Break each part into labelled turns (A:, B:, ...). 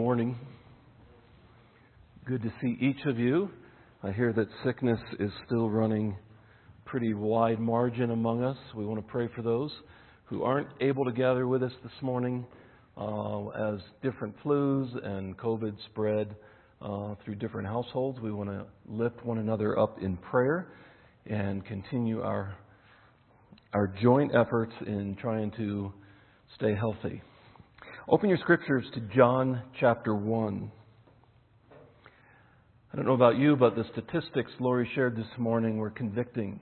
A: morning. Good to see each of you. I hear that sickness is still running pretty wide margin among us. We want to pray for those who aren't able to gather with us this morning uh, as different flus and COVID spread uh, through different households. We want to lift one another up in prayer and continue our our joint efforts in trying to stay healthy. Open your scriptures to John chapter 1. I don't know about you, but the statistics Lori shared this morning were convicting.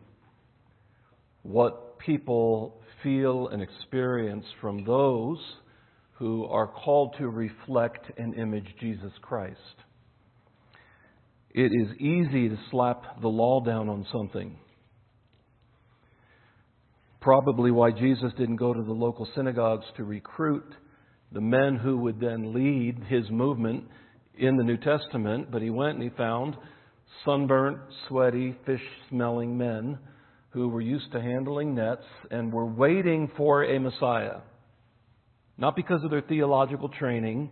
A: What people feel and experience from those who are called to reflect and image Jesus Christ. It is easy to slap the law down on something. Probably why Jesus didn't go to the local synagogues to recruit the men who would then lead his movement in the New Testament, but he went and he found sunburnt, sweaty, fish smelling men who were used to handling nets and were waiting for a Messiah. Not because of their theological training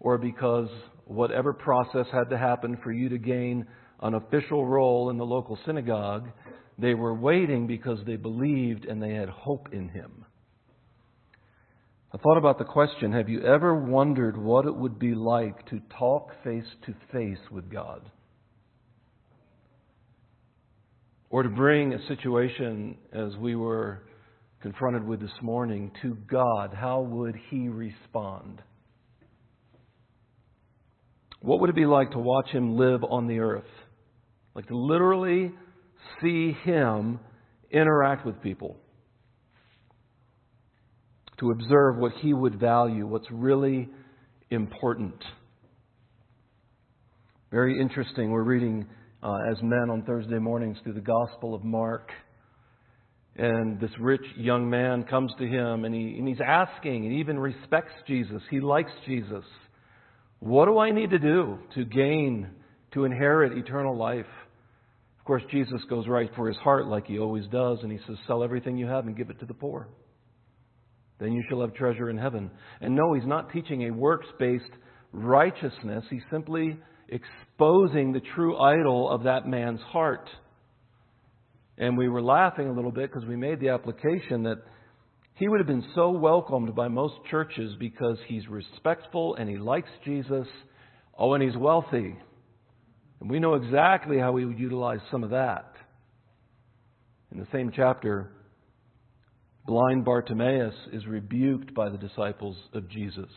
A: or because whatever process had to happen for you to gain an official role in the local synagogue, they were waiting because they believed and they had hope in him. I thought about the question have you ever wondered what it would be like to talk face to face with God? Or to bring a situation as we were confronted with this morning to God, how would He respond? What would it be like to watch Him live on the earth? Like to literally see Him interact with people to observe what he would value, what's really important. Very interesting. We're reading uh, as men on Thursday mornings through the Gospel of Mark. And this rich young man comes to him and, he, and he's asking and even respects Jesus. He likes Jesus. What do I need to do to gain, to inherit eternal life? Of course, Jesus goes right for his heart like he always does, and he says, Sell everything you have and give it to the poor then you shall have treasure in heaven. And no, he's not teaching a works based righteousness. He's simply exposing the true idol of that man's heart. And we were laughing a little bit because we made the application that he would have been so welcomed by most churches because he's respectful and he likes Jesus. Oh, and he's wealthy. And we know exactly how he would utilize some of that. In the same chapter, Blind Bartimaeus is rebuked by the disciples of Jesus.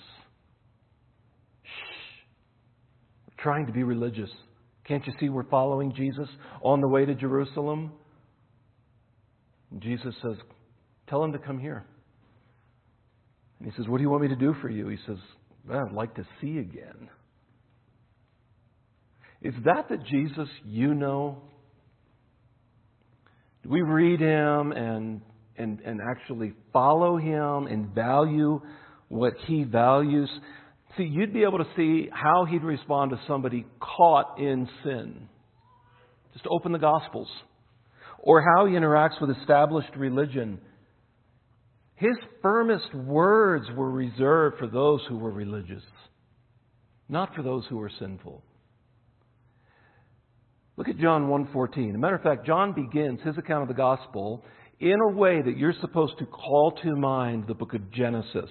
A: Shh. We're trying to be religious. Can't you see we're following Jesus on the way to Jerusalem? And Jesus says, Tell him to come here. And he says, What do you want me to do for you? He says, well, I'd like to see again. Is that the Jesus you know? Do we read him and and, and actually follow him and value what he values, see, you'd be able to see how he'd respond to somebody caught in sin. Just open the Gospels. Or how he interacts with established religion. His firmest words were reserved for those who were religious, not for those who were sinful. Look at John 1:14. As a matter of fact, John begins his account of the gospel in a way that you're supposed to call to mind the book of Genesis,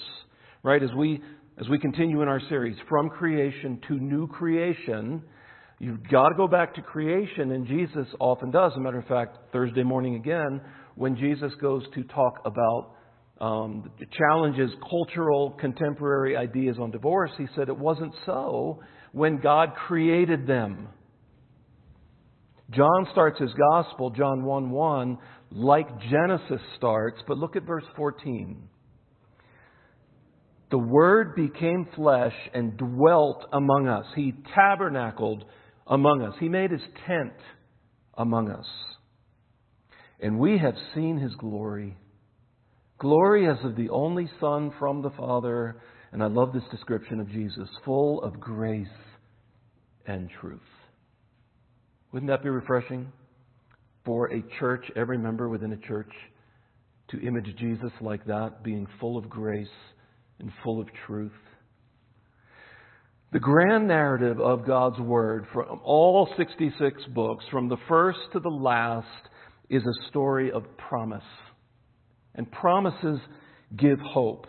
A: right? As we as we continue in our series from creation to new creation, you've got to go back to creation, and Jesus often does. As a matter of fact, Thursday morning again, when Jesus goes to talk about um, challenges, cultural, contemporary ideas on divorce, he said it wasn't so when God created them. John starts his gospel, John 1 1, like Genesis starts, but look at verse 14. The Word became flesh and dwelt among us. He tabernacled among us. He made his tent among us. And we have seen his glory. Glory as of the only Son from the Father. And I love this description of Jesus, full of grace and truth. Wouldn't that be refreshing? For a church, every member within a church, to image Jesus like that, being full of grace and full of truth. The grand narrative of God's Word, from all 66 books, from the first to the last, is a story of promise. And promises give hope.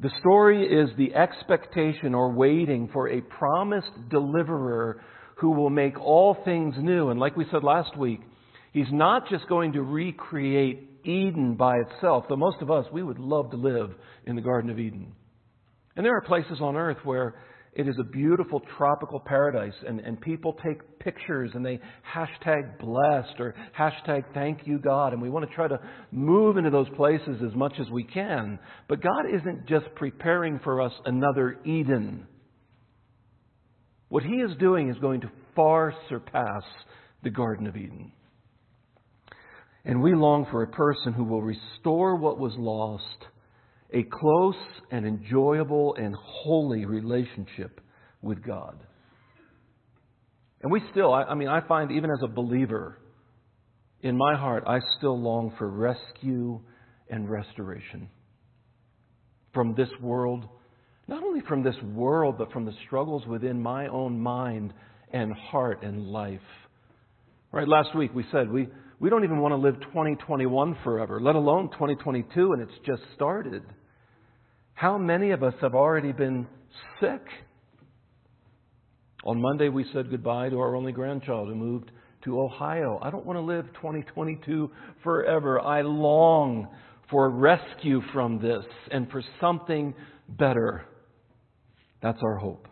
A: The story is the expectation or waiting for a promised deliverer who will make all things new. And like we said last week, he's not just going to recreate Eden by itself, though most of us, we would love to live in the Garden of Eden. And there are places on earth where it is a beautiful tropical paradise, and, and people take pictures and they hashtag blessed or hashtag thank you God, and we want to try to move into those places as much as we can. But God isn't just preparing for us another Eden. What He is doing is going to far surpass the Garden of Eden. And we long for a person who will restore what was lost a close and enjoyable and holy relationship with God. And we still, I, I, mean, I find even as a believer, in my heart, I still long for rescue and restoration from this world, not only from this world, but from the struggles within my own mind and heart and life. Right, last week we said we, we don't even want to live 2021 forever, let alone 2022, and it's just started. How many of us have already been sick? On Monday, we said goodbye to our only grandchild who moved to Ohio. I don't want to live 2022 forever. I long for rescue from this and for something better. That's our hope.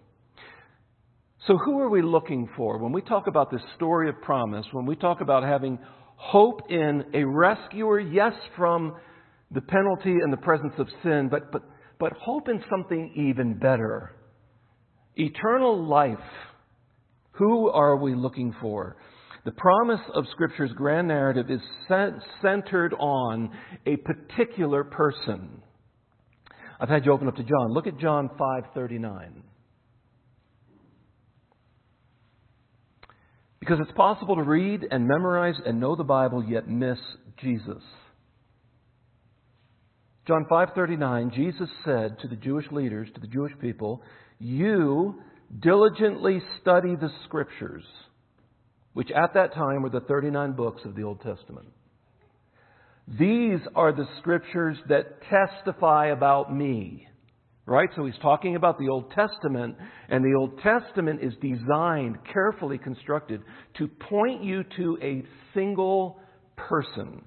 A: So, who are we looking for? When we talk about this story of promise, when we talk about having hope in a rescuer, yes, from the penalty and the presence of sin, but, but but hope in something even better. Eternal life. Who are we looking for? The promise of Scripture's grand narrative is centered on a particular person. I've had you open up to John. Look at John 5:39. Because it's possible to read and memorize and know the Bible yet miss Jesus. John 5:39 Jesus said to the Jewish leaders, to the Jewish people, "You diligently study the scriptures, which at that time were the 39 books of the Old Testament. These are the scriptures that testify about me." Right? So he's talking about the Old Testament, and the Old Testament is designed, carefully constructed, to point you to a single person.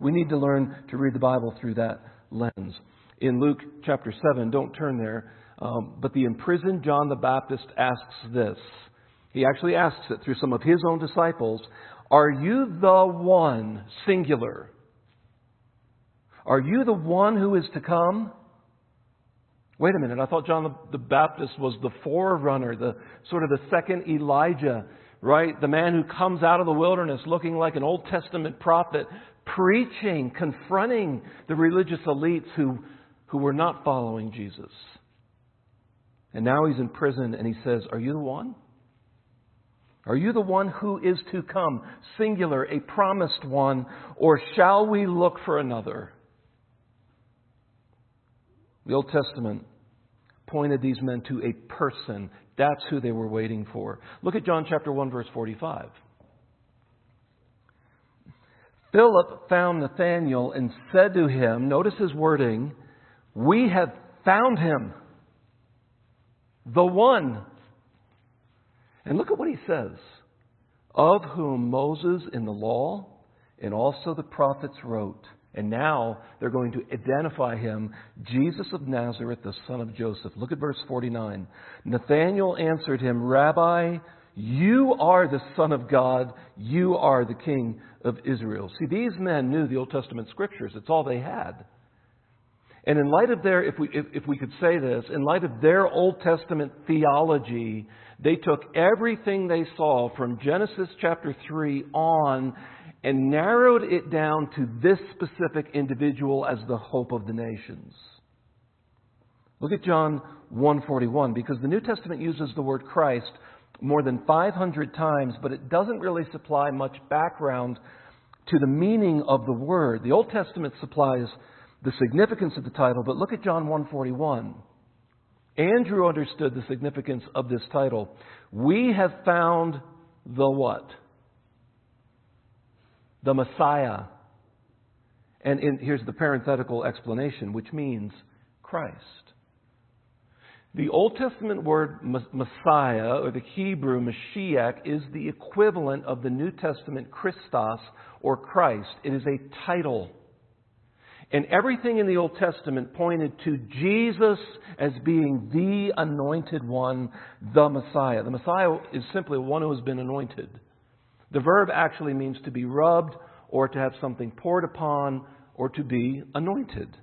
A: We need to learn to read the Bible through that lens. In Luke chapter 7, don't turn there, um, but the imprisoned John the Baptist asks this. He actually asks it through some of his own disciples Are you the one, singular? Are you the one who is to come? Wait a minute, I thought John the Baptist was the forerunner, the sort of the second Elijah, right? The man who comes out of the wilderness looking like an Old Testament prophet, preaching, confronting the religious elites who, who were not following Jesus. And now he's in prison and he says, Are you the one? Are you the one who is to come, singular, a promised one, or shall we look for another? The Old Testament pointed these men to a person. That's who they were waiting for. Look at John chapter 1 verse 45. Philip found Nathanael and said to him, notice his wording, We have found him, the one. And look at what he says of whom Moses in the law and also the prophets wrote. And now they're going to identify him, Jesus of Nazareth, the son of Joseph. Look at verse 49. Nathanael answered him, Rabbi, you are the Son of God. You are the King of Israel. See, these men knew the Old Testament scriptures. It's all they had. And in light of their, if we, if, if we could say this, in light of their Old Testament theology, they took everything they saw from Genesis chapter 3 on and narrowed it down to this specific individual as the hope of the nations. Look at John 141 because the New Testament uses the word Christ more than 500 times, but it doesn't really supply much background to the meaning of the word. The Old Testament supplies the significance of the title, but look at John 141. Andrew understood the significance of this title. We have found the what? The Messiah. And in, here's the parenthetical explanation, which means Christ. The Old Testament word Messiah, or the Hebrew Mashiach, is the equivalent of the New Testament Christos, or Christ. It is a title. And everything in the Old Testament pointed to Jesus as being the anointed one, the Messiah. The Messiah is simply one who has been anointed. The verb actually means to be rubbed or to have something poured upon or to be anointed.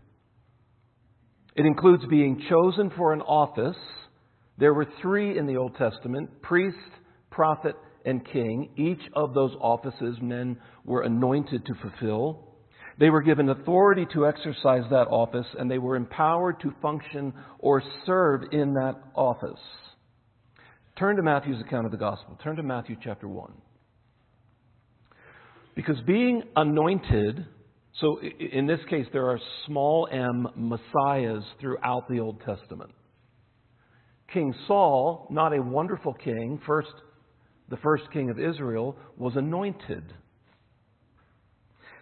A: It includes being chosen for an office. There were three in the Old Testament priest, prophet, and king. Each of those offices men were anointed to fulfill. They were given authority to exercise that office, and they were empowered to function or serve in that office. Turn to Matthew's account of the gospel. Turn to Matthew chapter 1. Because being anointed, so in this case, there are small m messiahs throughout the Old Testament. King Saul, not a wonderful king, first, the first king of Israel, was anointed.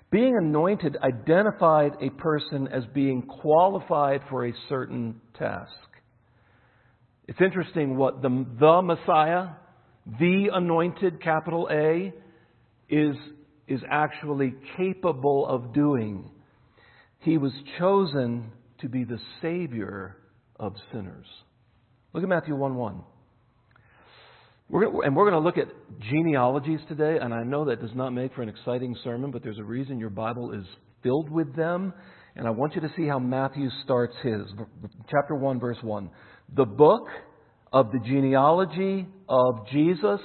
A: Being anointed identified a person as being qualified for a certain task. It's interesting what the, the Messiah, the anointed, capital A, is, is actually capable of doing. He was chosen to be the Savior of sinners. Look at Matthew 1 1. We're gonna, and we're going to look at genealogies today, and I know that does not make for an exciting sermon, but there's a reason your Bible is filled with them. And I want you to see how Matthew starts his. Chapter 1, verse 1. The book of the genealogy of Jesus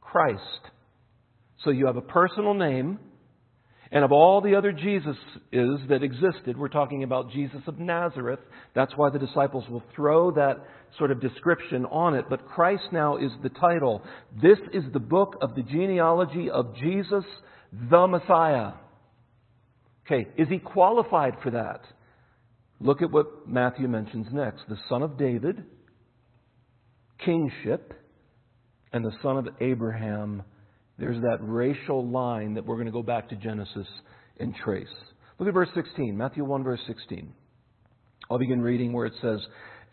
A: Christ. So you have a personal name, and of all the other Jesuses that existed, we're talking about Jesus of Nazareth. That's why the disciples will throw that sort of description on it. But Christ now is the title. This is the book of the genealogy of Jesus, the Messiah. Okay, is he qualified for that? Look at what Matthew mentions next the son of David, kingship, and the son of Abraham there's that racial line that we're going to go back to Genesis and trace. Look at verse 16, Matthew 1, verse 16. I'll begin reading where it says,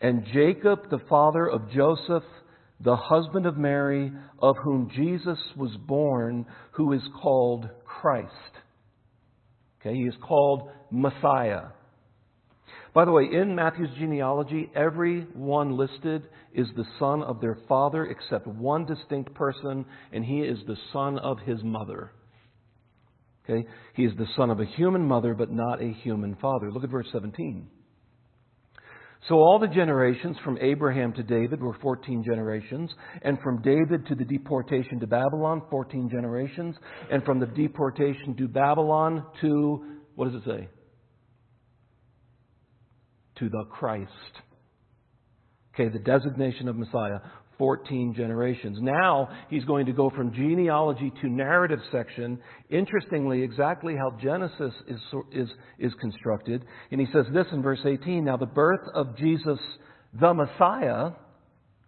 A: And Jacob, the father of Joseph, the husband of Mary, of whom Jesus was born, who is called Christ. Okay, he is called Messiah. By the way, in Matthew's genealogy, every one listed is the son of their father except one distinct person, and he is the son of his mother. Okay? He is the son of a human mother, but not a human father. Look at verse 17. So all the generations from Abraham to David were 14 generations, and from David to the deportation to Babylon, 14 generations, and from the deportation to Babylon to, what does it say? To the Christ. Okay, the designation of Messiah, 14 generations. Now he's going to go from genealogy to narrative section. Interestingly, exactly how Genesis is, is, is constructed. And he says this in verse 18 Now the birth of Jesus, the Messiah,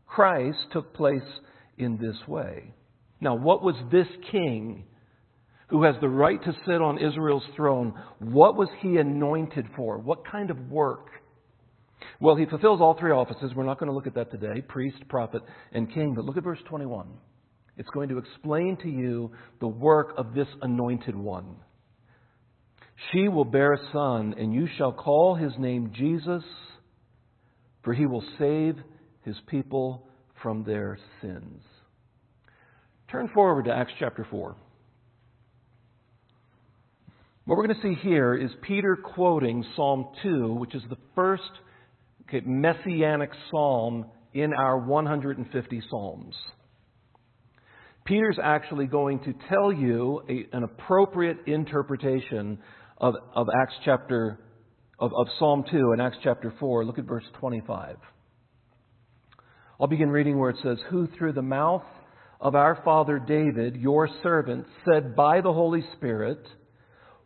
A: Christ, took place in this way. Now, what was this king who has the right to sit on Israel's throne? What was he anointed for? What kind of work? Well, he fulfills all three offices. We're not going to look at that today priest, prophet, and king. But look at verse 21. It's going to explain to you the work of this anointed one. She will bear a son, and you shall call his name Jesus, for he will save his people from their sins. Turn forward to Acts chapter 4. What we're going to see here is Peter quoting Psalm 2, which is the first okay, messianic psalm in our 150 psalms. Peter's actually going to tell you a, an appropriate interpretation of, of Acts chapter of, of Psalm 2 and Acts chapter 4. Look at verse 25. I'll begin reading where it says, Who through the mouth of our father David, your servant, said by the Holy Spirit,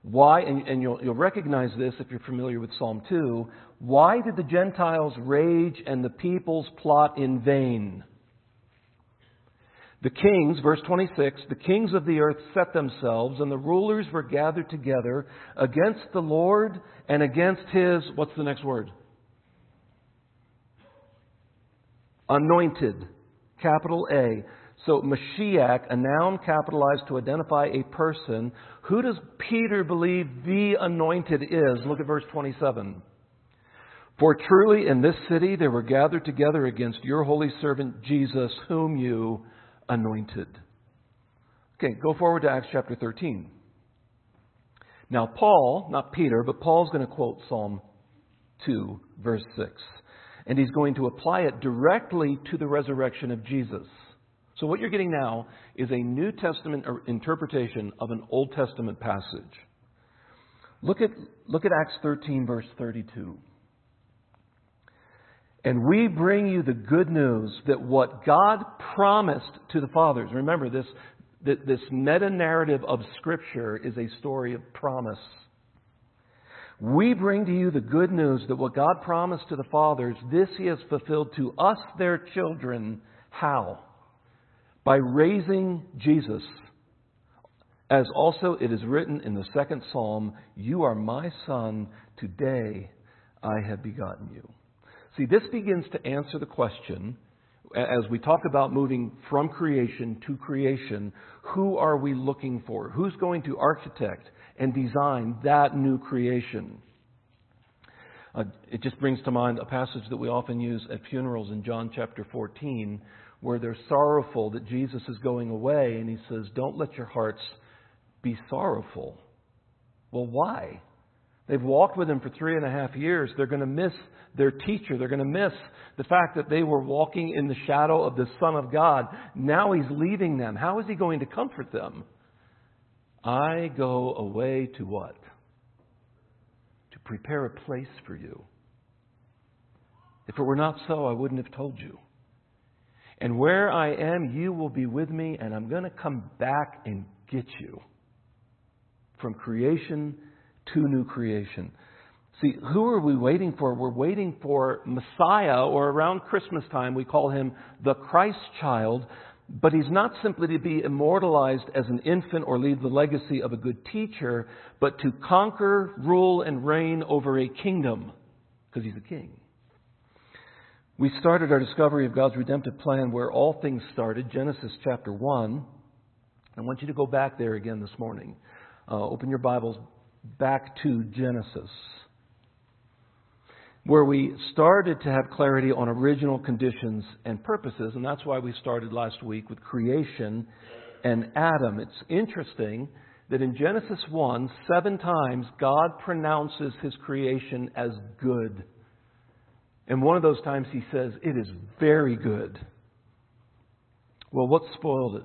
A: Why, and, and you'll, you'll recognize this if you're familiar with Psalm 2, why did the Gentiles rage and the peoples plot in vain? The kings, verse 26, the kings of the earth set themselves, and the rulers were gathered together against the Lord and against his, what's the next word? Anointed, capital A. So Mashiach, a noun capitalized to identify a person. Who does Peter believe the anointed is? Look at verse 27. For truly in this city they were gathered together against your holy servant Jesus, whom you anointed. Okay, go forward to Acts chapter 13. Now, Paul, not Peter, but Paul's going to quote Psalm 2, verse 6. And he's going to apply it directly to the resurrection of Jesus. So, what you're getting now is a New Testament er, interpretation of an Old Testament passage. Look at, look at Acts 13, verse 32. And we bring you the good news that what God promised to the fathers, remember this, this meta narrative of Scripture is a story of promise. We bring to you the good news that what God promised to the fathers, this He has fulfilled to us, their children. How? By raising Jesus. As also it is written in the second psalm, You are my son, today I have begotten you. See, this begins to answer the question as we talk about moving from creation to creation who are we looking for? Who's going to architect and design that new creation? Uh, it just brings to mind a passage that we often use at funerals in John chapter 14, where they're sorrowful that Jesus is going away, and he says, Don't let your hearts be sorrowful. Well, why? They've walked with him for three and a half years. They're going to miss their teacher. They're going to miss the fact that they were walking in the shadow of the Son of God. Now he's leaving them. How is he going to comfort them? I go away to what? To prepare a place for you. If it were not so, I wouldn't have told you. And where I am, you will be with me, and I'm going to come back and get you. From creation to new creation. See, who are we waiting for? We're waiting for Messiah, or around Christmas time, we call him the Christ child. But he's not simply to be immortalized as an infant or leave the legacy of a good teacher, but to conquer, rule, and reign over a kingdom, because he's a king. We started our discovery of God's redemptive plan where all things started, Genesis chapter 1. I want you to go back there again this morning. Uh, open your Bibles back to Genesis where we started to have clarity on original conditions and purposes, and that's why we started last week with creation and Adam. It's interesting that in Genesis 1, seven times God pronounces his creation as good. And one of those times he says, It is very good. Well, what spoiled it?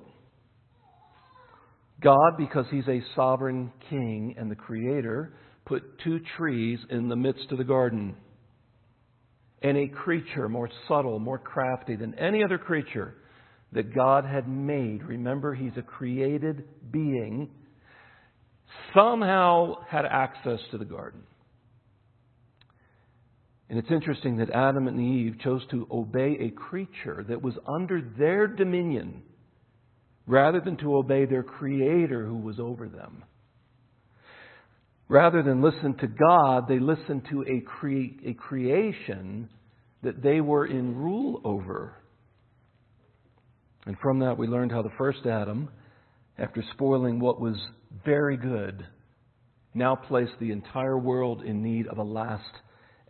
A: God, because he's a sovereign king and the creator, put two trees in the midst of the garden and a creature more subtle, more crafty than any other creature that God had made. Remember, He's a created being, somehow had access to the garden. And it's interesting that Adam and Eve chose to obey a creature that was under their dominion rather than to obey their Creator who was over them. Rather than listen to God, they listened to a, cre- a creation that they were in rule over. And from that, we learned how the first Adam, after spoiling what was very good, now placed the entire world in need of a last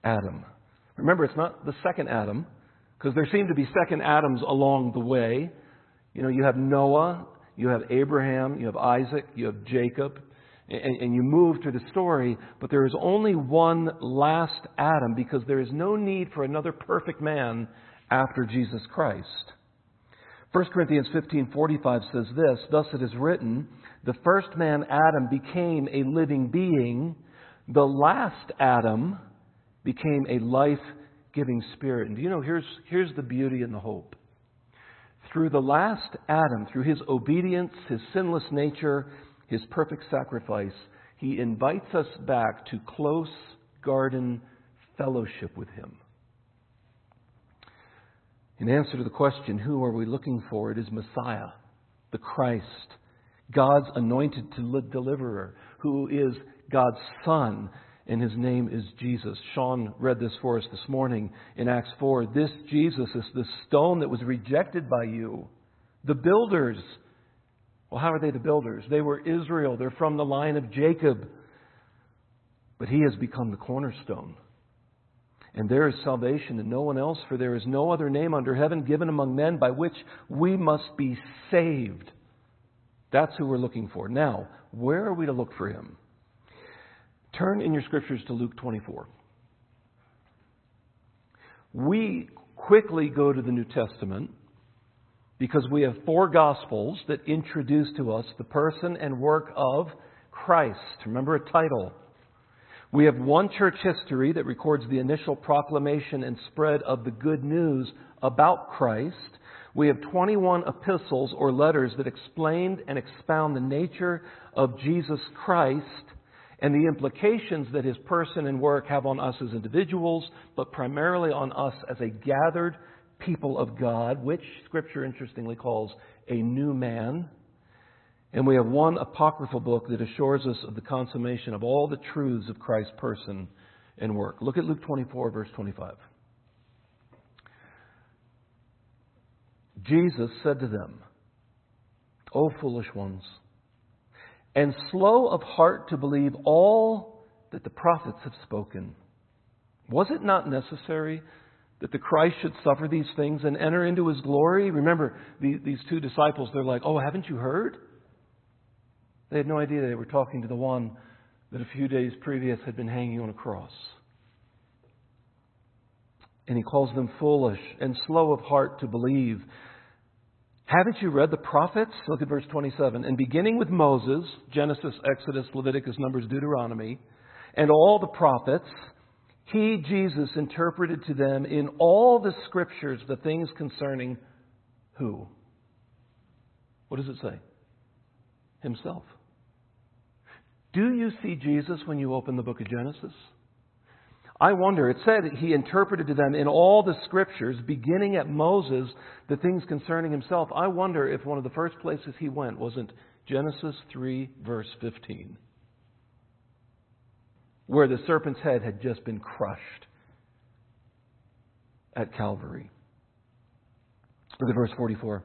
A: Adam. Remember, it's not the second Adam, because there seem to be second Adams along the way. You know, you have Noah, you have Abraham, you have Isaac, you have Jacob, and, and you move through the story, but there is only one last Adam because there is no need for another perfect man after Jesus Christ. 1 Corinthians 15:45 says this, thus it is written, the first man Adam became a living being, the last Adam became a life-giving spirit. And do you know here's here's the beauty and the hope. Through the last Adam, through his obedience, his sinless nature, his perfect sacrifice, He invites us back to close garden fellowship with Him. In answer to the question, who are we looking for? It is Messiah, the Christ, God's anointed deliverer, who is God's Son, and his name is Jesus. Sean read this for us this morning in Acts 4. This Jesus is the stone that was rejected by you. The builders. Well, how are they the builders? They were Israel. They're from the line of Jacob. But he has become the cornerstone. And there is salvation in no one else, for there is no other name under heaven given among men by which we must be saved. That's who we're looking for. Now, where are we to look for him? Turn in your scriptures to Luke 24. We quickly go to the New Testament because we have four Gospels that introduce to us the person and work of Christ. Remember a title. We have one church history that records the initial proclamation and spread of the good news about Christ. We have 21 epistles or letters that explain and expound the nature of Jesus Christ and the implications that his person and work have on us as individuals, but primarily on us as a gathered people of God, which Scripture interestingly calls a new man. And we have one apocryphal book that assures us of the consummation of all the truths of Christ's person and work. Look at Luke 24, verse 25. Jesus said to them, O foolish ones, and slow of heart to believe all that the prophets have spoken. Was it not necessary that the Christ should suffer these things and enter into his glory? Remember, these two disciples, they're like, Oh, haven't you heard? They had no idea they were talking to the one that a few days previous had been hanging on a cross. And he calls them foolish and slow of heart to believe. Haven't you read the prophets? Look at verse 27. And beginning with Moses, Genesis, Exodus, Leviticus, Numbers, Deuteronomy, and all the prophets, he, Jesus, interpreted to them in all the scriptures the things concerning who? What does it say? Himself. Do you see Jesus when you open the book of Genesis? I wonder, it said he interpreted to them in all the scriptures, beginning at Moses, the things concerning himself. I wonder if one of the first places he went wasn't Genesis 3, verse 15, where the serpent's head had just been crushed at Calvary. Look at verse 44.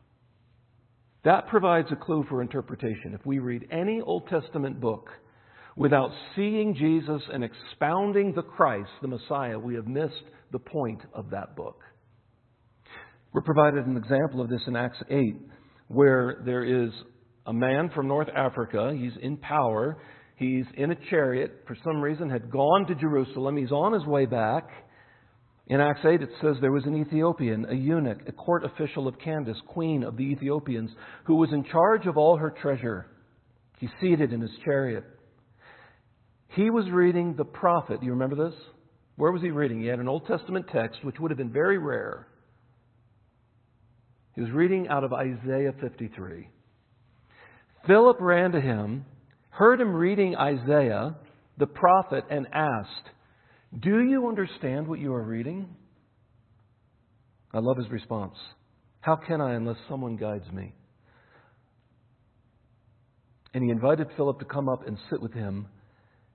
A: That provides a clue for interpretation. If we read any Old Testament book without seeing Jesus and expounding the Christ, the Messiah, we have missed the point of that book. We're provided an example of this in Acts 8, where there is a man from North Africa. He's in power. He's in a chariot. For some reason, had gone to Jerusalem. He's on his way back. In Acts 8, it says there was an Ethiopian, a eunuch, a court official of Candace, queen of the Ethiopians, who was in charge of all her treasure. He's seated in his chariot. He was reading the prophet. Do you remember this? Where was he reading? He had an Old Testament text, which would have been very rare. He was reading out of Isaiah 53. Philip ran to him, heard him reading Isaiah, the prophet, and asked, do you understand what you are reading? I love his response. How can I unless someone guides me? And he invited Philip to come up and sit with him.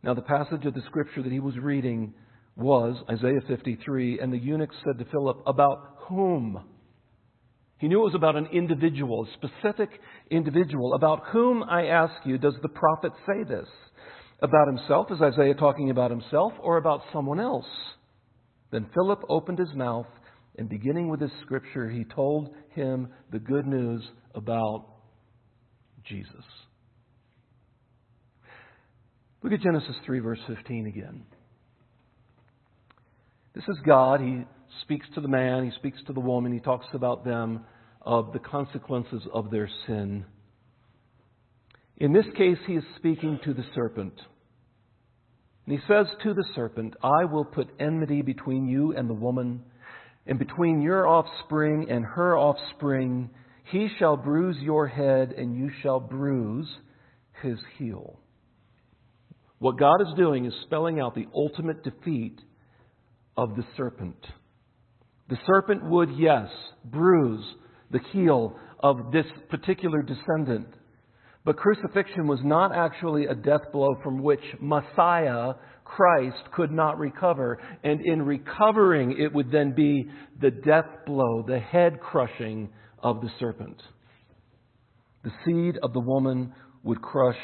A: Now, the passage of the scripture that he was reading was Isaiah 53, and the eunuch said to Philip, About whom? He knew it was about an individual, a specific individual. About whom, I ask you, does the prophet say this? About himself? Is Isaiah talking about himself or about someone else? Then Philip opened his mouth, and beginning with this scripture, he told him the good news about Jesus. Look at Genesis 3, verse 15 again. This is God. He speaks to the man, he speaks to the woman, he talks about them of the consequences of their sin. In this case, he is speaking to the serpent. And he says to the serpent, I will put enmity between you and the woman, and between your offspring and her offspring. He shall bruise your head, and you shall bruise his heel. What God is doing is spelling out the ultimate defeat of the serpent. The serpent would, yes, bruise the heel of this particular descendant. But crucifixion was not actually a death blow from which Messiah, Christ, could not recover. And in recovering, it would then be the death blow, the head crushing of the serpent. The seed of the woman would crush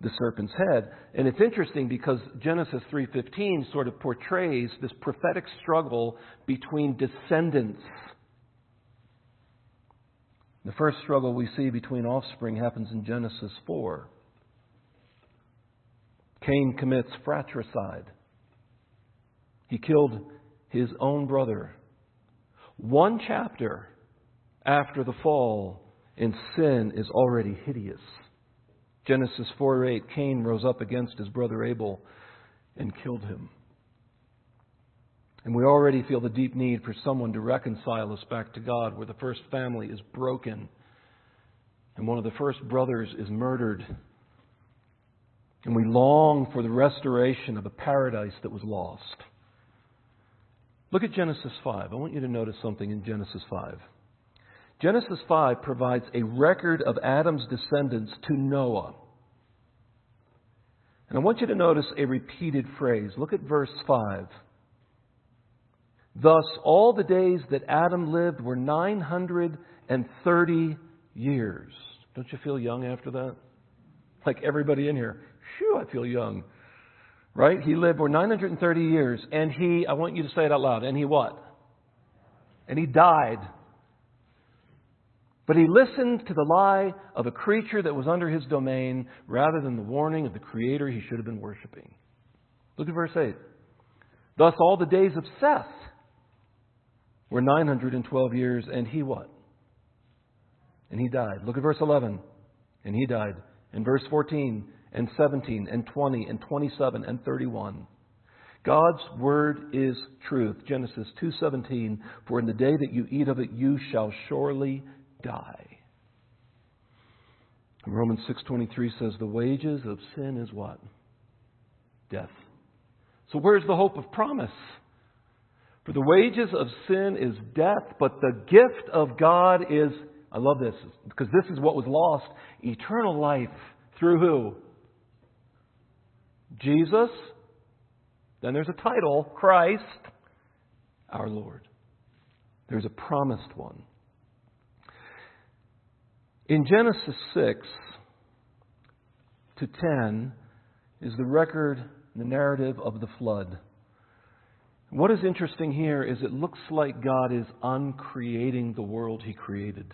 A: the serpent's head. And it's interesting because Genesis 3:15 sort of portrays this prophetic struggle between descendants. The first struggle we see between offspring happens in Genesis 4. Cain commits fratricide. He killed his own brother. One chapter after the fall, and sin is already hideous. Genesis 4 8, Cain rose up against his brother Abel and killed him. And we already feel the deep need for someone to reconcile us back to God, where the first family is broken and one of the first brothers is murdered. And we long for the restoration of a paradise that was lost. Look at Genesis 5. I want you to notice something in Genesis 5. Genesis 5 provides a record of Adam's descendants to Noah. And I want you to notice a repeated phrase. Look at verse 5. Thus, all the days that Adam lived were 930 years. Don't you feel young after that? Like everybody in here. Phew, I feel young. Right? He lived for 930 years, and he, I want you to say it out loud, and he what? And he died but he listened to the lie of a creature that was under his domain rather than the warning of the Creator he should have been worshiping. Look at verse 8. Thus all the days of Seth were 912 years, and he what? And he died. Look at verse 11. And he died. And verse 14, and 17, and 20, and 27, and 31. God's word is truth. Genesis 2:17 For in the day that you eat of it you shall surely die. Romans 6:23 says the wages of sin is what? Death. So where's the hope of promise? For the wages of sin is death, but the gift of God is I love this because this is what was lost, eternal life through who? Jesus. Then there's a title, Christ, our Lord. There's a promised one. In Genesis 6 to 10 is the record, the narrative of the flood. What is interesting here is it looks like God is uncreating the world He created.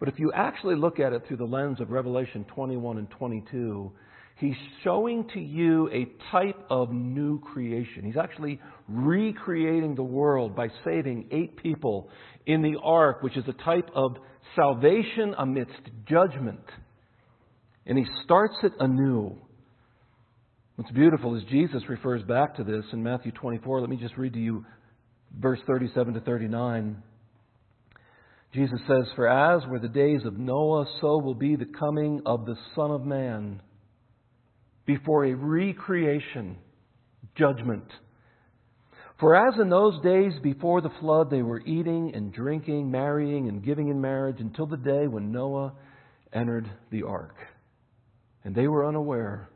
A: But if you actually look at it through the lens of Revelation 21 and 22, He's showing to you a type of new creation. He's actually recreating the world by saving eight people in the ark, which is a type of salvation amidst judgment. And he starts it anew. What's beautiful is Jesus refers back to this in Matthew 24. Let me just read to you verse 37 to 39. Jesus says, For as were the days of Noah, so will be the coming of the Son of Man before a recreation, judgment. For as in those days before the flood they were eating and drinking, marrying and giving in marriage until the day when Noah entered the ark. And they were unaware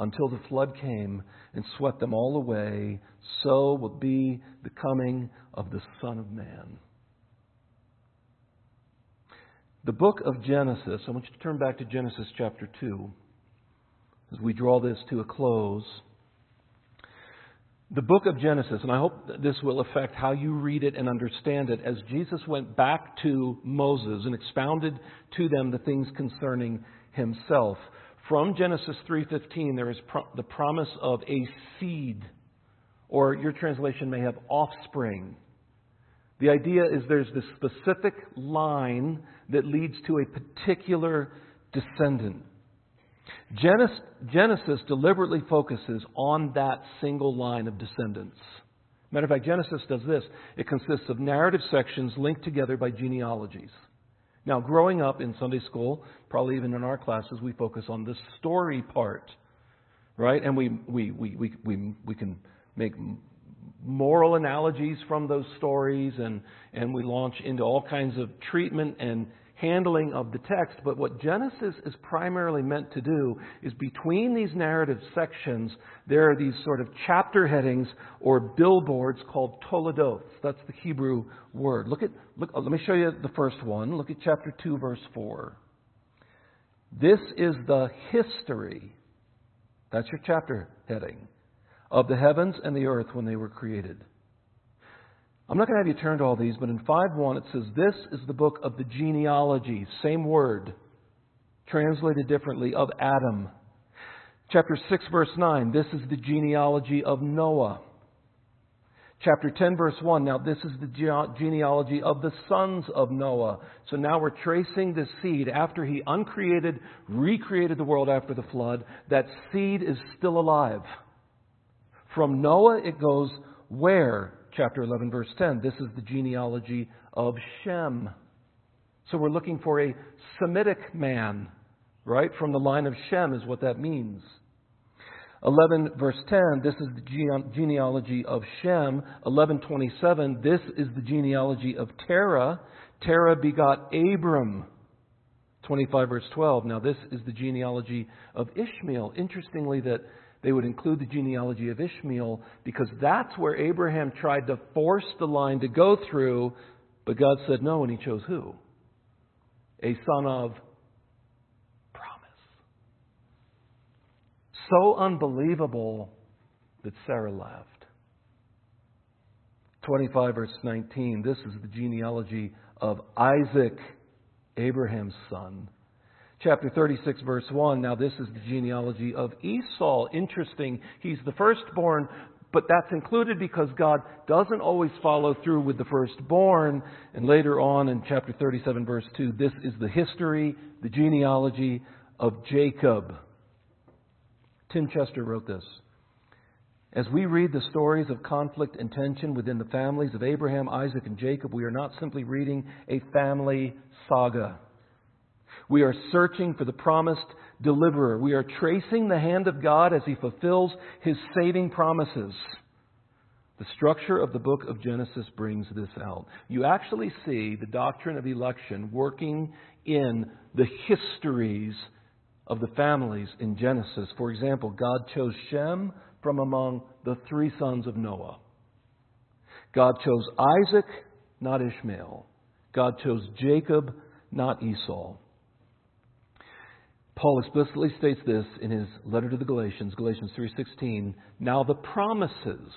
A: until the flood came and swept them all away, so will be the coming of the Son of Man. The book of Genesis, I want you to turn back to Genesis chapter 2 as we draw this to a close. The book of Genesis, and I hope this will affect how you read it and understand it, as Jesus went back to Moses and expounded to them the things concerning himself. From Genesis 3:15 there is pro- the promise of a seed or your translation may have offspring. The idea is there's this specific line that leads to a particular descendant. Genesis deliberately focuses on that single line of descendants. Matter of fact, Genesis does this. It consists of narrative sections linked together by genealogies. Now, growing up in Sunday school, probably even in our classes, we focus on the story part, right? And we, we, we, we, we, we can make moral analogies from those stories and, and we launch into all kinds of treatment and handling of the text. But what Genesis is primarily meant to do is between these narrative sections, there are these sort of chapter headings or billboards called toledoth. That's the Hebrew word. Look at, look, oh, let me show you the first one. Look at chapter 2, verse 4. This is the history. That's your chapter heading of the heavens and the earth when they were created. I'm not going to have you turn to all these, but in 5.1 it says, This is the book of the genealogy, same word, translated differently, of Adam. Chapter 6, verse 9, this is the genealogy of Noah. Chapter 10, verse 1, now this is the genealogy of the sons of Noah. So now we're tracing the seed after he uncreated, recreated the world after the flood. That seed is still alive. From Noah, it goes where? Chapter 11, verse 10. This is the genealogy of Shem. So we're looking for a Semitic man, right? From the line of Shem is what that means. 11 verse 10 this is the genealogy of Shem 11:27 this is the genealogy of Terah Terah begot Abram 25 verse 12 now this is the genealogy of Ishmael interestingly that they would include the genealogy of Ishmael because that's where Abraham tried to force the line to go through, but God said no, and he chose who? A son of promise. So unbelievable that Sarah laughed. 25 verse 19, this is the genealogy of Isaac, Abraham's son chapter 36, verse 1. Now, this is the genealogy of Esau. Interesting. He's the firstborn, but that's included because God doesn't always follow through with the firstborn. And later on in chapter 37, verse 2, this is the history, the genealogy of Jacob. Tim Chester wrote this. As we read the stories of conflict and tension within the families of Abraham, Isaac, and Jacob, we are not simply reading a family saga. We are searching for the promised deliverer. We are tracing the hand of God as he fulfills his saving promises. The structure of the book of Genesis brings this out. You actually see the doctrine of election working in the histories of the families in Genesis. For example, God chose Shem from among the three sons of Noah. God chose Isaac, not Ishmael. God chose Jacob, not Esau. Paul explicitly states this in his letter to the Galatians, Galatians 3:16. Now the promises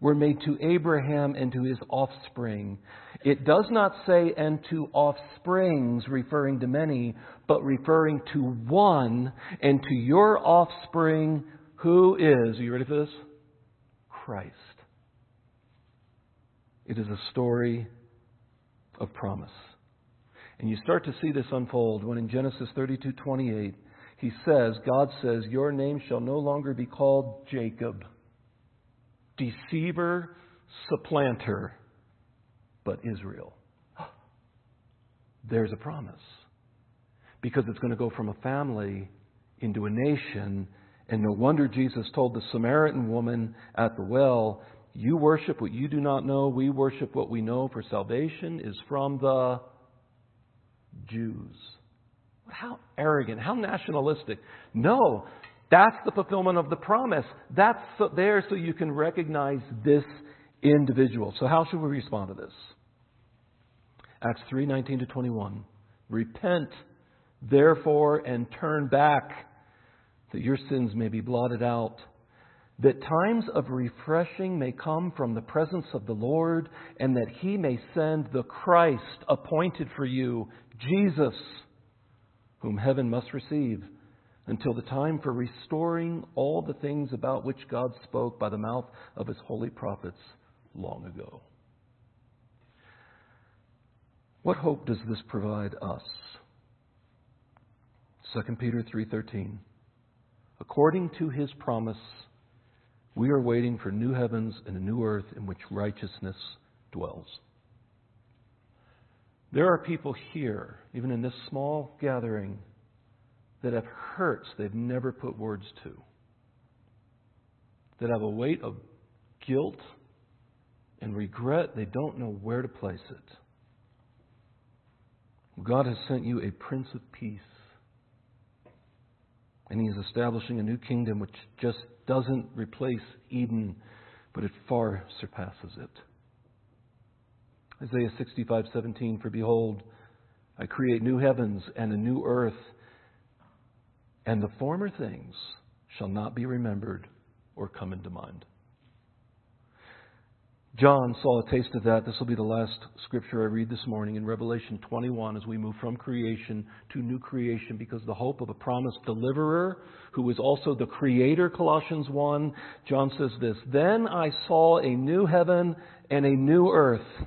A: were made to Abraham and to his offspring. It does not say and to offsprings referring to many, but referring to one and to your offspring who is, are you ready for this? Christ. It is a story of promise. And you start to see this unfold when in Genesis 32:28 he says, God says, "Your name shall no longer be called Jacob, deceiver, supplanter, but Israel." There's a promise. Because it's going to go from a family into a nation, and no wonder Jesus told the Samaritan woman at the well, "You worship what you do not know, we worship what we know, for salvation is from the Jews. How arrogant, how nationalistic. No, that's the fulfillment of the promise. That's there so you can recognize this individual. So how should we respond to this? Acts 3:19 to 21. Repent therefore and turn back that your sins may be blotted out that times of refreshing may come from the presence of the Lord, and that He may send the Christ appointed for you, Jesus, whom heaven must receive until the time for restoring all the things about which God spoke by the mouth of his holy prophets long ago. What hope does this provide us? 2 Peter 3:13 According to his promise we are waiting for new heavens and a new earth in which righteousness dwells. There are people here, even in this small gathering, that have hurts they've never put words to, that have a weight of guilt and regret they don't know where to place it. God has sent you a Prince of Peace. And He is establishing a new kingdom which just doesn't replace Eden, but it far surpasses it. Isaiah 65:17 For behold, I create new heavens and a new earth, and the former things shall not be remembered or come into mind. John saw a taste of that. This will be the last scripture I read this morning in Revelation 21 as we move from creation to new creation because the hope of a promised deliverer who is also the creator, Colossians 1. John says this Then I saw a new heaven and a new earth.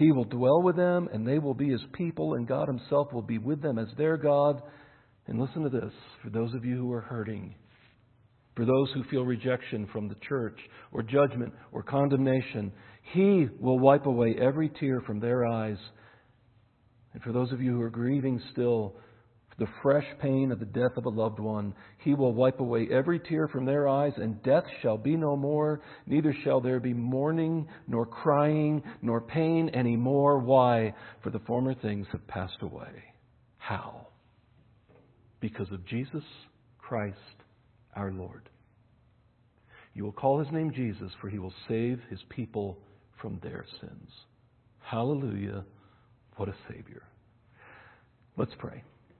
A: He will dwell with them, and they will be his people, and God himself will be with them as their God. And listen to this for those of you who are hurting, for those who feel rejection from the church, or judgment, or condemnation. He will wipe away every tear from their eyes. And for those of you who are grieving still, the fresh pain of the death of a loved one, He will wipe away every tear from their eyes, and death shall be no more, neither shall there be mourning, nor crying, nor pain any more. Why? For the former things have passed away. How? Because of Jesus Christ our Lord. You will call his name Jesus, for he will save his people from their sins. Hallelujah. What a Savior. Let's pray.